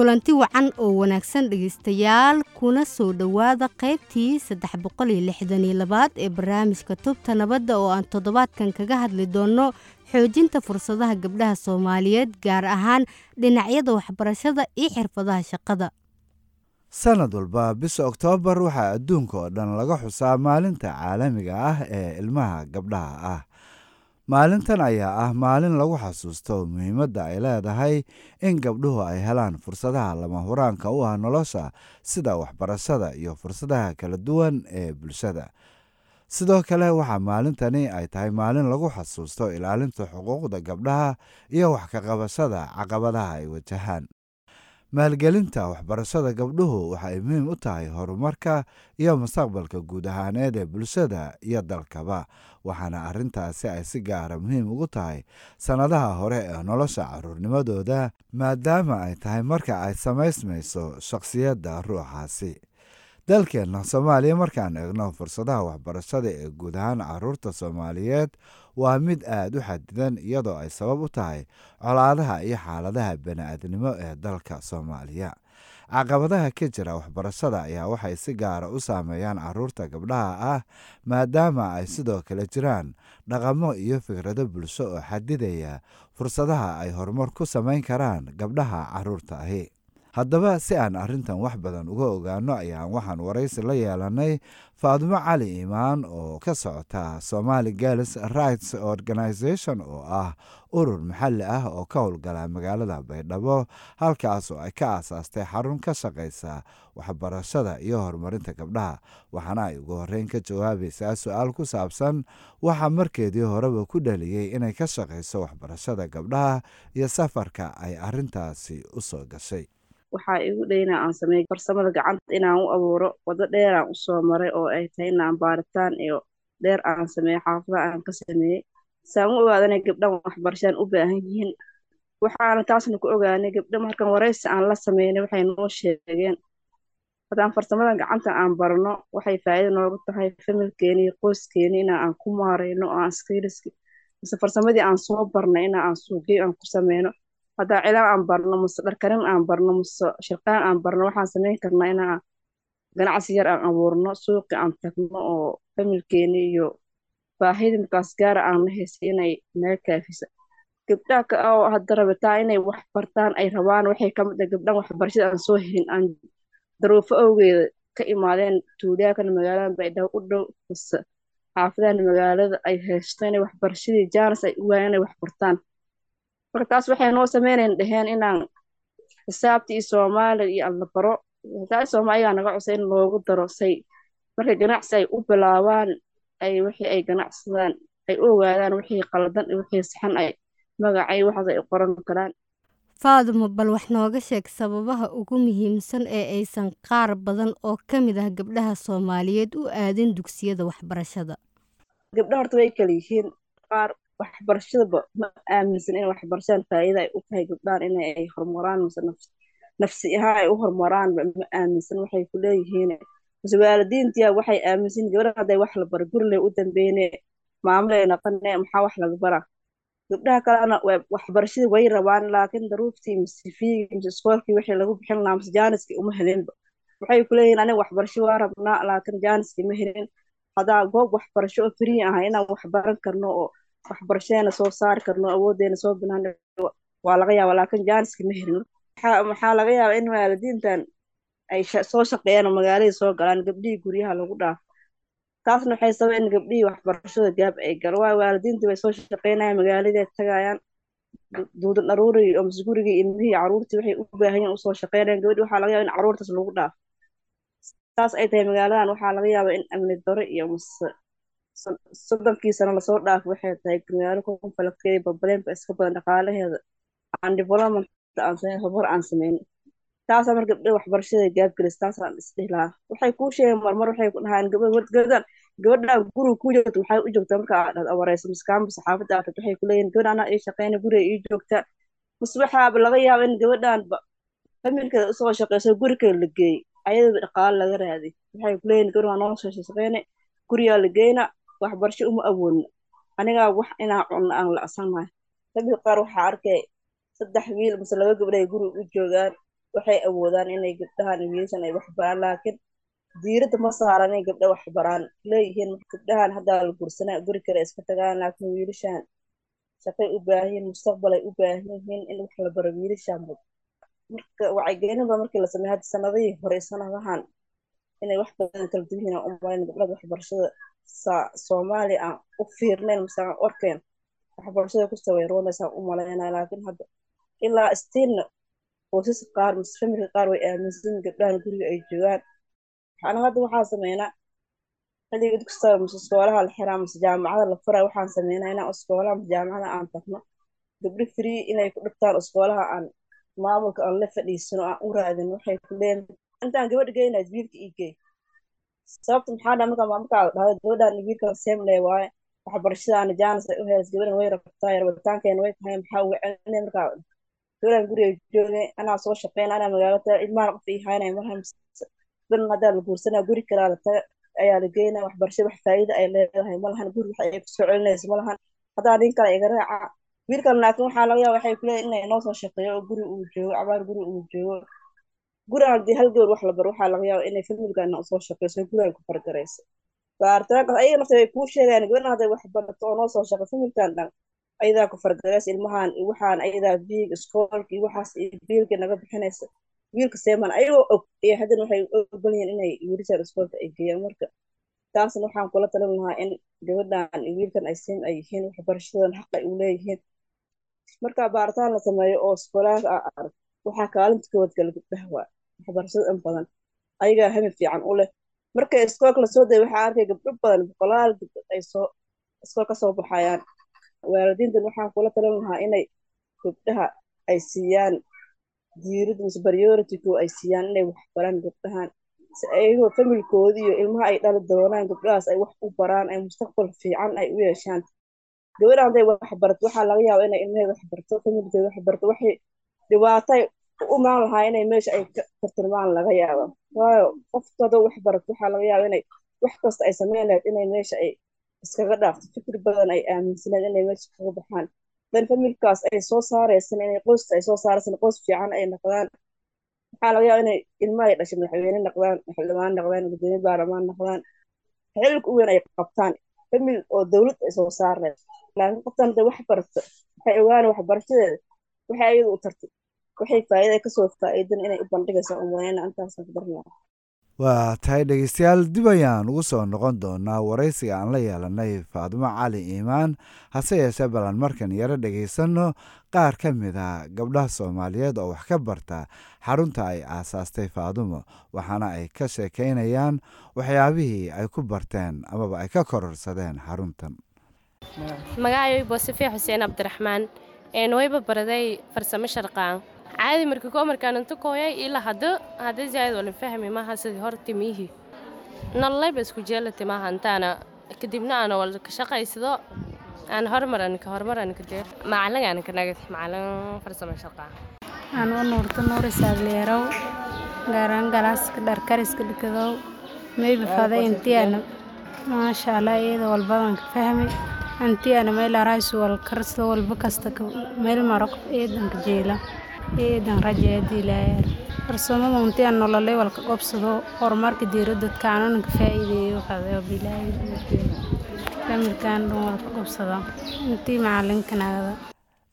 kulanti wacan oo wanaagsan dhegaystayaal kuna soo dhowaada qaybtii saddex boqol iyo lixdan iyo labaad ee barnaamijka tubta nabadda oo aan toddobaadkan kaga hadli doonno xoojinta fursadaha gabdhaha soomaaliyeed gaar ahaan dhinacyada waxbarashada iyo xirfadaha shaqada. Sanad walba bisha oktoobar waxaa adduunka oo dhan laga xusaa maalinta caalamiga ah ee ilmaha gabdhaha ah maalintan ayaa ah maalin lagu xasuusto muhiimadda ay leedahay in gabdhuhu ay helaan fursadaha lama huraanka u ah nolosha sida waxbarashada iyo fursadaha kala duwan ee bulshada. Sidoo kale waxaa maalintani ay tahay maalin lagu xasuusto ilaalinta xuquuqda gabdhaha iyo wax ka qabashada caqabadaha ay wajahaan maalgelinta waxbarashada gabdhuhu waxay muhiim u tahay horumarka iyo mustaqbalka guud ahaaneed ee bulshada iyo dalkaba. Waxaana arrintaasi ay si gaara muhiim ugu tahay sannadaha hore ee nolosha caruurnimadooda maadaama ay tahay marka ay samaysmayso shakhsiyadda ruuxaasi dalkeenna soomaaliya markaan eegno fursadaha waxbarashada ee guud carruurta soomaaliyeed waa mid aad u xadidan iyadoo ay sabab u tahay colaadaha iyo xaaladaha bani-aadnimo ee dalka soomaaliya. Caqabadaha ka jira waxbarashada ayaa waxay si gaara u saameeyaan carruurta gabdhaha ah maadaama ay sidoo kale jiraan dhaqamo iyo fikrado bulsho oo xadidaya fursadaha ay horumar ku samayn karaan gabdhaha carruurta ahi haddaba si aan arrintan wax badan uga ogaano ayaan waxaan waraysi la yeelanay faadumo cali iimaan oo ka socota somaali girls rights organization oo ah urur maxalli ah oo ka howlgala magaalada baydhabo halkaas oo ay ka aasaastay xarun ka shaqaysa waxbarashada iyo horumarinta gabdhaha. Waxaana ay ugu horreyn ka jawaabaysaa su'aal ku saabsan waxaa markeedii horeba ku dhaliyey inay ka shaqayso waxbarashada gabdhaha iyo safarka ay arrintaasi u soo gashay waxaa igu dhayna aan sameey farsamada gacanta inaan u abuuro waddo dheeraan u soo maray oo ay tahay inaan baaritaan iyo dheer aan sameeyo xaafadaha aan ka sameeyey. Saan u ogaadanay gabdhan waxbarashaan u baahan yihiin. Waxaana taasna ku ogaanay gabdha markan waraysi aan la sameynay waxay noo sheegeen. Haddaan farsamada gacanta aan barno waxay faa'iido noogu tahay familkeeni iyo qoyskeeni inaa aan ku maarayno oo aan skiliski mise farsamadii aan soo barnay inaa aan suuqyo aan ku sameyno haddaa cilaan aan barno mase dharkarin aan barno mase shirqaan aan barno waxaan sameyn karnaa inaa ganacsi yar aan abuurno suuqi aan tagno oo familkeeni iyo baahida markaas gaara aan la inay naga kaafisa. Gabdhaha ka oo hadda rabitaa inay wax bartaan ay rabaan waxay ka mid ah gabdhan waxbarashada aan soo helin aan daruufo awgeeda ka imaadeen tuuliyaakan magaalada baydhabo u dhow mase xaafidahan magaalada ay haysto inay waxbarashadii jaanis ay u waayeen inay wax bartaan marka taas waxay noo sameynayn dheheen inaan xisaabta iyo soomaali iyo baro. Xisaabta soomaaliyaa naga cusay in loogu daro say. Marka ganacsi ay u bilaabaan ay wixii ay ganacsadaan ay u ogaadaan wixii qaldan iyo wixii saxan ay magacay waxaas ay qoran karaan. Faadumo bal wax nooga sheeg sababaha ugu muhiimsan ee aysan qaar badan oo ka mid ah gabdhaha soomaaliyeed u aadin dugsiyada waxbarashada? Gabdhaha horta way kala yihiin. Qaar waxbarashadaba ma aaminsan in waxbarashada faa'iida ay u tahay gabdhahan in ay horumaraan mise nafsi ahaan ay u horumaraan ma aaminsan waxay ku leeyihiin. Mise waalidiintiya waxay aaminsan gabdhaha hadday wax la bara gurle u dambeyne maamulay naqane maxaa wax laga bara gabdhaha kalena waxbarashadii way rabaan laakiin daruuftii mise fiigii mise iskoolkii wixii lagu bixin lahaa mise jaaniskii uma helinba waxay ku leeyihiin waxbarasho waa rabnaa laakiin jaaniskii ma helin. Haddaa goob waxbarasho oo free ahay inaan wax baran karno oo waxbarashadeena soo saari karno awoodeena soo binaan waa laga yaaba laakiin jaaniski ma helin. Maxaa laga yaabaa in waalidiintan ay soo shaqeeyaan oo magaaladii soo galaan gabdhihii guryaha lagu dhaafo. Taasna waxay sabab in gabdhihii waxbarashada gaab ay galo waa waalidiintii way soo shaqeynayaan magaaladii tagayaan duudan dharuurigii oo mise gurigii ilmihii caruurtii waxay u baahan yihiin u soo shaqeynayaan. Gabadhi waxaa laga yaaba in caruurtaas lagu dhaafo. Saas ay tahay magaaladan. Waxaa laga yaabaa in amni daro iyo mise soddonkii sano la soo dhaafo waxay tahay magaalo konfalkeeda barbaleenka iska badan dhaqaalaheeda aan development aan sameyn horumar aan sameynin taasaa mar gabdha waxbarashada gaabgelis taasaan isdhihi lahaa. Waxay kuu sheegeen marmar waxay ku dhahaan gabadhan gabadhan guriga ku joogta waxay u joogtaa? Marka aad awareyso miskaanba saxaafadda aatad waxay ku leeyihiin gabadh ii shaqeyna guriga ii joogta. Waxaaba laga yaaba in gabadhanba familkeeda u soo shaqeyso gurigeeda la geeyey ayadaba dhaqaalo laga raaday waxay ku leeyihiin gabadh noo soo shaqeyne gurigaa la geyna waxbarasho uma awoodno anigaa wax inaan cunno aan la asanahay dadka qaar waxaa arkay saddex wiil mise laba gabdhay guriga u joogaan. Waxay awoodaan inay gabdhahan wiilashan ay wax baraan laakiin diiradda ma saaran inay gabdha wax baraan. Leeyihiin gabdhahan haddaa la gursanaa guri kale iska tagaan laakiin wiilashan shaqay u baahan yihiin mustaqbalay u baahan yihiin in wax la baro wiilashan marka wacyigelinba markii la sameeyo hadda sanadihii hore sanadahan inay wax badan kala duwan yihiin aan u malayn gabdhada waxbarashada soomaaliya aan u fiirnayn mase aan orkeen waxbarashada ku saweyroonaysaan u malaynaya laakiin hadda ilaa stiilna qoysaska qaar mase familka qaar way aaminsan gabdhahan guriga ay joogaan. Waxaana hadda waxaan sameynaa xilliga dugsta mase iskoolaha la xiraa mase jaamacada la furaa waxaan sameynaa inaan iskoolaha mase jaamacada aan tagno. Gabdho free inay ku dhigtaan iskoolaha aan maamulka aan la fadhiisano aan u raadin waxay ku leeyihiin intaan gabadha geynayd wiilka ii gey sababta maxaa dhaa markaa markaa dhahda gabadhaan wiilkan semle waaye waxbarashadaana jaanis ay u hees gabadhan way rabtaa rabitaankeena way tahay maxaa uga celinay markaa gabadhaan guriga joogay anaa soo shaqeyn anaa magaalada ilmahan qof ii haynay marhan dan haddaa la guursanaa guri kalaa la taga ayaa la geynaa waxbarashada wax faa'iida ay leedahay malahan guri wax ay ku soo celinayso malahan haddaa nin kale iga raaca wiilkan laakiin waxaa laga yaaba waxay kuleeyihin inay noo shaqeeyo oo guri uu joogo abaar guri uu joogo gurigan haddii hal gabadh wax la baro waxaa laga yaaba inay familkana u soo shaqeyso gurigan ku fargarayso baaritaankaas ayaga nafta way kuu sheegayaan gabadhan hadday wax barato oo noo soo shaqo familkan dhan ayadaa ku fargaraysa ilmahan waxaan ayadaa biig iskoolka waxaas iyo biilka naga bixinaysa wiilka seeman ayagoo og iyo haddana waxay ogol yihiin inay wiilashan iskoolka ay geeyaan. Marka taasna waxaan kula talin lahaa in gabadhan iyo wiilkan ay sim ay yihiin waxbarashadan xaq ay u leeyihiin. Marka baaritaan la sameeyo oo iskoolaha arag waxaa kaalinta kowaad gala gabdhaha waa waxbarashada in badan. Ayagaa hami fiican u leh. Marka iskoolka la soo daya waxaa arkay gabdho badan boqolaal gabdhood ay soo iskool ka soo baxayaan. Waalidiintan waxaan kula talin lahaa inay gabdhaha ay siiyaan diirada mise priority-ko ay siiyaan inay wax baraan gabdhahan. Si ayagoo familkoodi iyo ilmaha ay dhali doonaan gabdhahaas ay wax u baraan ay mustaqbal fiican ay u yeeshaan. Gabadha hadday wax barato waxaa laga yaaba inay ilmaheeda wax barto familkeeda wax barto. Waxay dhibaatay u imaan lahaa inay meesha ay ka tilmaan laga yaaba waayo qofkooda wax barato waxaa laga yaaba inay wax kasta ay sameyn lahayd inay meesha ay iskaga dhaafto. Fikir badan ay aaminsaneed inay meesha kaga baxaan. Dan familkaas ay soo saaraysan inay qoyska ay soo saaraysan qoys fiican ay noqdaan. Waxaa laga yaaba inay ilma ay dhashay madaxweyne noqdaan xildhibaan noqdaan gudoomiye baarlamaan noqdaan. Xilka u weyn ay qabtaan. Famil oo dowlad ay soo saaraysa laakiin qoftan hadday wax barato waxay ogaana waxbarashadeeda waxay ayadu u tartay waxay faa'iida ay ka soo faa'iidan inay u bandhigaysa umaleyna intaasaan ku baran lahaa waa tahay dhegeystayaal dib ayaan ugu soo noqon doonaa waraysiga aan la yeelanay faadimo cali iimaan. Hase yeeshee balan markan yaro dhegaysanno qaar ka mid a gabdhaha soomaaliyeed oo wax ka barta xarunta ay aasaastay faadumo waxaana ay ka sheekaynayaan waxyaabihii ay ku barteen amaba ay ka kororsadeen xaruntan. Magacay boosifee xuseen cabdiraxmaan wayba baraday farsamo sharqaan caadi marka koo markaan inta kooyay ilaa hadda hadda zaid wala fahmi maaha sidii hor timihi. Nololayba isku jeela timaha intaana kadibna aan wala ka shaqaysado aan hormaran ka hormaran ka jeer macalingaan ka farsamo sharqaan aan u nuurta nuuri saagleerow gaaraan galaaska dharkariska dhikadow mayba fada intiyaana maasha allah iyada walbadan ka fahmi. Antiyaana meel araysu wal karsto walba kasta meel maraq eedanka jeela eedan rajeedilaayar farsamada untiyan nololay walka qobsado horumarka diiradda kaananka faa'iideeyo bilaahi familkan dhan walka qobsada intii macalinkanagada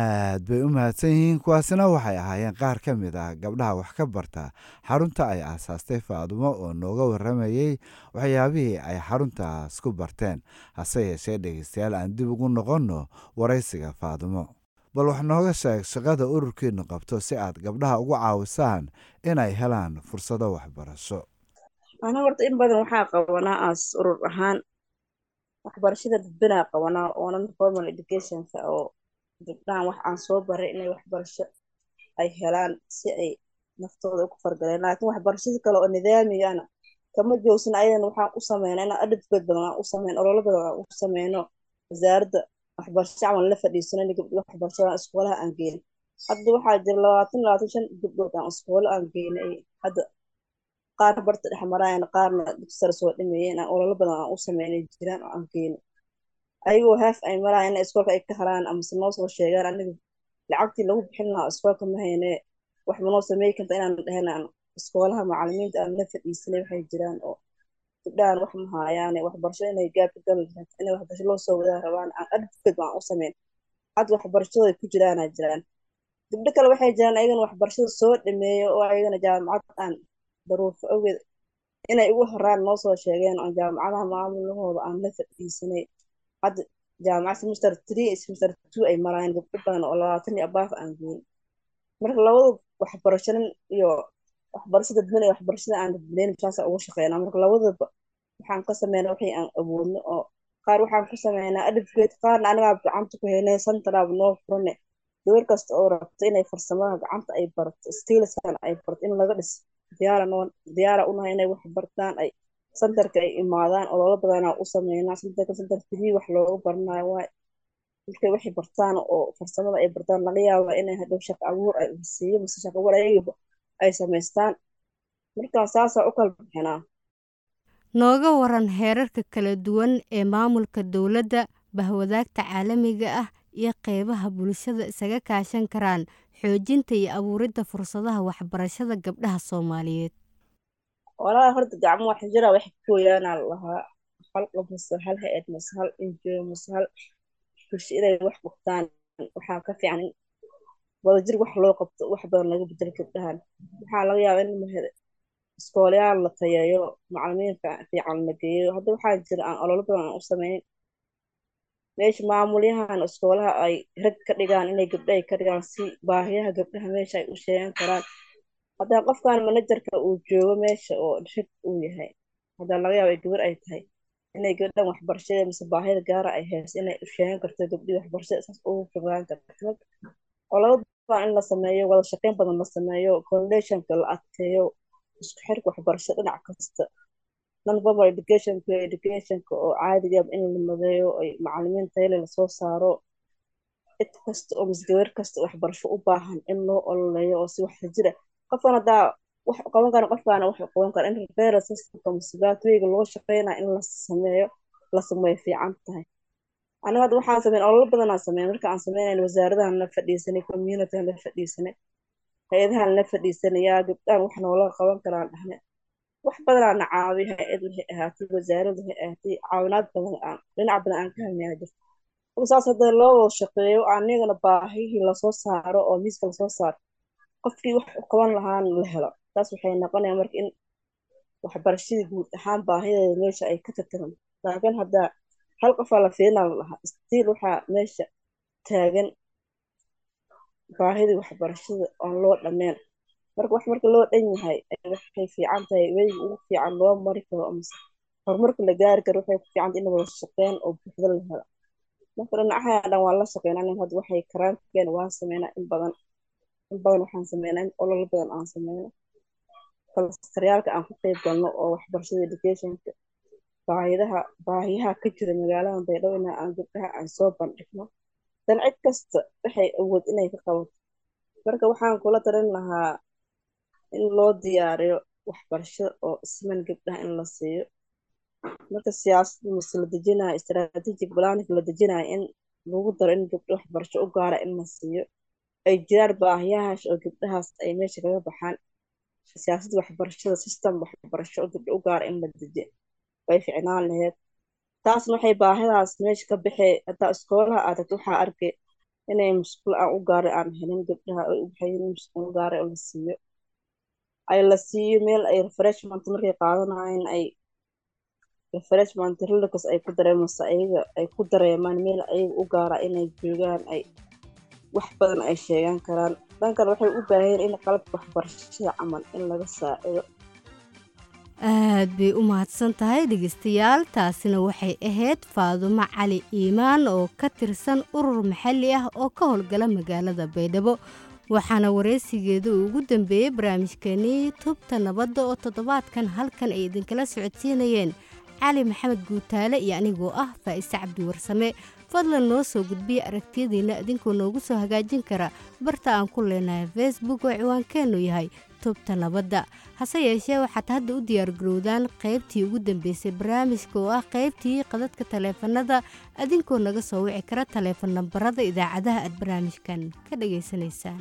aad bay u mahadsan yihiin kuwaasina waxay ahaayeen qaar ka mid ah gabdhaha wax ka barta. Xarunta ay aasaastay faadumo oo nooga waramayey waxyaabihii ay xaruntaas ku barteen hase yeeshee dhegeystayaal aan dib ugu noqonno waraysiga faadumo bal wax nooga sheeg shaqada ururkiinu qabto si aad gabdhaha ugu caawisaan inay helaan fursado waxbarasho. Ana horta in badan waxaa qabanaa aas urur ahaan. Waxbarashada dadbanaa qabanaa oonan formal educationka oo gabdhahan wax aan soo baray inay waxbarasho ay helaan si ay naftooda ugu fargaleen. Laakiin waxbarashada kale oo nidaamigana kama joogsan ayadan waxaan u sameyna inaan adadgood badan u sameyn ololo badan u sameyno wasaaradda waxbarasho camal la fadhiisano in gabdho waxbarashada iskoolaha aan geyn hadda waxaa jira labaatan labaatan shan gabdhood aan iskoolo aan geynay. Hadda qaar barta dhex maraayan qaarna dugsara soo dhameeyeen aan ololo badan aan u sameynay jiraan oo aan geynay. Ayagoo haaf ay maraan inay iskoolka ay ka haraan amase noo sheegaan aniga lacagtii lagu bixin lahaa iskoolka ma wax manoo samey karta inaan dhehna aan iskoolaha macalimiinta aan la fadhiisanay waxay jiraan oo gabdhahan wax mahaayaane waxbarasho inay gaab ka gali rabto inay waxbarasho loo soo wadaa rabaan aan advocate baan u sameyn. Hadda waxbarashadooda ku jiraanaa jiraan. Gabdho kale waxay jiraan ayagana waxbarashada soo dhameeyo oo ayagana jaamacad aan daruufo awgeed inay ugu horaan noo soo sheegeen oo jaamacadaha maamulahooda aan la fadhiisanay. Hadda jaamacad semester three semester two ay marayaan gabdho badan oo labaatan iyo abaaf aan geyn marka labada waxbarashadan iyo waxbarashada dadban iyo waxbarashada aan dadbaneyn saasa ugu shaqeynaa. Marka labadaba waxaan ka sameynaa wixii aan awoodno oo qaar waxaan ku sameynaa advocate qaarna anigaa gacanta ku helnay santaraab noo furane gabar kasta oo rabto inay farsamada gacanta ay barato skillskan ay barato in laga dhis diyaara u nahay inay wax bartaan ay santarka ay imaadaan oloola badanaa u sameynaa. Santarka santar tv wax looga baranayo waay. Markay waxay bartaan oo farsamada ay bartaan laga yaaba inay hadhow shaqo abuur ay siiyo mise shaqo abuur ayagaba ay samaystaan. Markaa saasaa u kala nooga waran heerarka kala duwan ee maamulka dowladda bahwadaagta caalamiga ah iyo qeybaha bulshada isaga kaashan karaan xoojinta iyo abuuridda fursadaha waxbarashada gabdhaha soomaaliyeed. Walahi horta gacmo wax jira wax kooyaanaa lahaa hal mise hal hay'ad mise hal injo mise hal bulsho inay wax qabtaan waxaa ka fiican in wadajir wax loo qabto wax badan laga bedelo gabdhahan waxaa laga yaaba in iskoolayaal la tayeeyo macalimiinka fiican la geeyo. Hadda waxaa jira aan ololo badan aan u sameyn meesha maamulyahan iskoolaha ay rag ka dhigaan inay gabdho ay ka dhigaan si baahiyaha gabdhaha meesha ay u sheegan karaan. Haddaa qofkan manajerka uu joogo meesha oo rag uu yahay haddaa laga yaaba gabar ay tahay inay gabdhan waxbarashada mise baahida gaara ay hayso inay u sheegan karto gabdhii waxbarashada saas ugu fogaan karto oo laga baa in la sameeyo wada shaqeyn badan la sameeyo foundationka la adkeeyo isku xirka waxbarasho dhinac kasta. Non-formal educationka educationka oo caadiga in la madeeyo ay macalimiin tayle la soo saaro. Cid kasta oo mise gabar kasta waxbarasho u baahan in loo ololeeyo oo si wax jira qofkan haddaa wax qaban kara qofkaana wax qaban kara in referral systemka mise baatweyga loo shaqeynaa in la sameeyo la sameeyo fiican tahay. Aniga hadda waxaan sameyn ololo badanaa sameyn marka aan sameynayn wasaaradahan la fadhiisanay communityhan la fadhiisanay hay'adahan la fadhiisanayaa gabdhahan wax noola qaban karaan dhahne wax badanaa na caawiy hay'ad waxay ahaatay wasaarad waxay ahaatay caawinaad badan dhinac badan aan ka helnaya jirto saas haddii loo wada shaqeeyo anigana baahihii la soo saaro oo miiska la soo saaro qofkii wax u qaban lahaana la helo. Taas waxay noqonaya marka in waxbarashadii guud ahaan baahideeda meesha ay ka tirtiran laakiin haddaa hal qofaa la fiirina la stiil waxaa meesha taagan baahidii waxbarashada oon loo dhameen. Marka wax marka loo dhan yahay waxay fiican tahay weyga ugu fiican loo mari karo mise horumarka la gaari karo waxay ku fiican in wada shaqeyn oo buuxda la helo. Marka dhinacaha dhan waan la shaqeynaa nin hadda waxay karaankeen waan sameynaa in badan. In badan waxaan sameynaa in ololo badan aan sameyno kalstaryaalka aan ku qeyb galno oo waxbarashada educationka baahidaha baahiyaha ka jira magaalada baydhabo ina aan gabdhaha aan soo bandhigno dan cid kasta waxay awood inay ka qabato marka waxaan kula talin lahaa in loo diyaariyo waxbarasho oo isman gabdhaha in la siiyo. Marka siyaasada mise la dejinayo strategic planning la dejinayo in lagu daro in gabdho waxbarasho u gaara in la siiyo. Ay jiraan baahiyahaas oo gabdhahaas ay meesha kaga baxaan. Siyaasadda waxbarashada system waxbarasho oo gabdho u gaara in la dejiyo. Way ficnaan laheyd taasna waxay baahidaas meesha ka baxee haddaa iskoolaha aad waxaa arkay inay musquul aan u gaaray aan helin gabdhaha ay u baxayin musquul u gaaray oo la siiyo. Ay la siiyo meel ay refreshment markay qaadanayeen ay refreshment relax ay ku dareemasa ayaga ay ku dareemaan meel ayaga u gaara inay joogaan ay wax badan ay sheegan karaan. Dhankan waxay u baahayeen in qalabka waxbarashada camal in laga saacido aad bay u mahadsan tahay dhegeystayaal. Taasina waxay ahayd faadumo cali iimaan oo ka tirsan urur maxalli ah oo ka howlgala magaalada baydhabo. Waxaana wareysigeeda uu ugu dambeeyey barnaamijkeenii tubta nabadda oo toddobaadkan halkan ay idinkala socodsiinayeen. Cali maxamed guutaale iyo anigoo ah faa'ise cabdi warsame. Fadlan noo soo gudbiya aragtiyadiinna idinkoo noogu soo hagaajin kara. Barta aan ku leenahay facebook oo ciwaankeennu yahay tubta nabadda hase yeeshee waxaad hadda u diyaargarowdaan qaybtii ugu dambeysay barnaamijka oo ah qaybtii qadadka taleefanada idinkoo naga soo wici kara taleefan nambarada idaacadaha aad barnaamijkan ka dhagaysanaysaan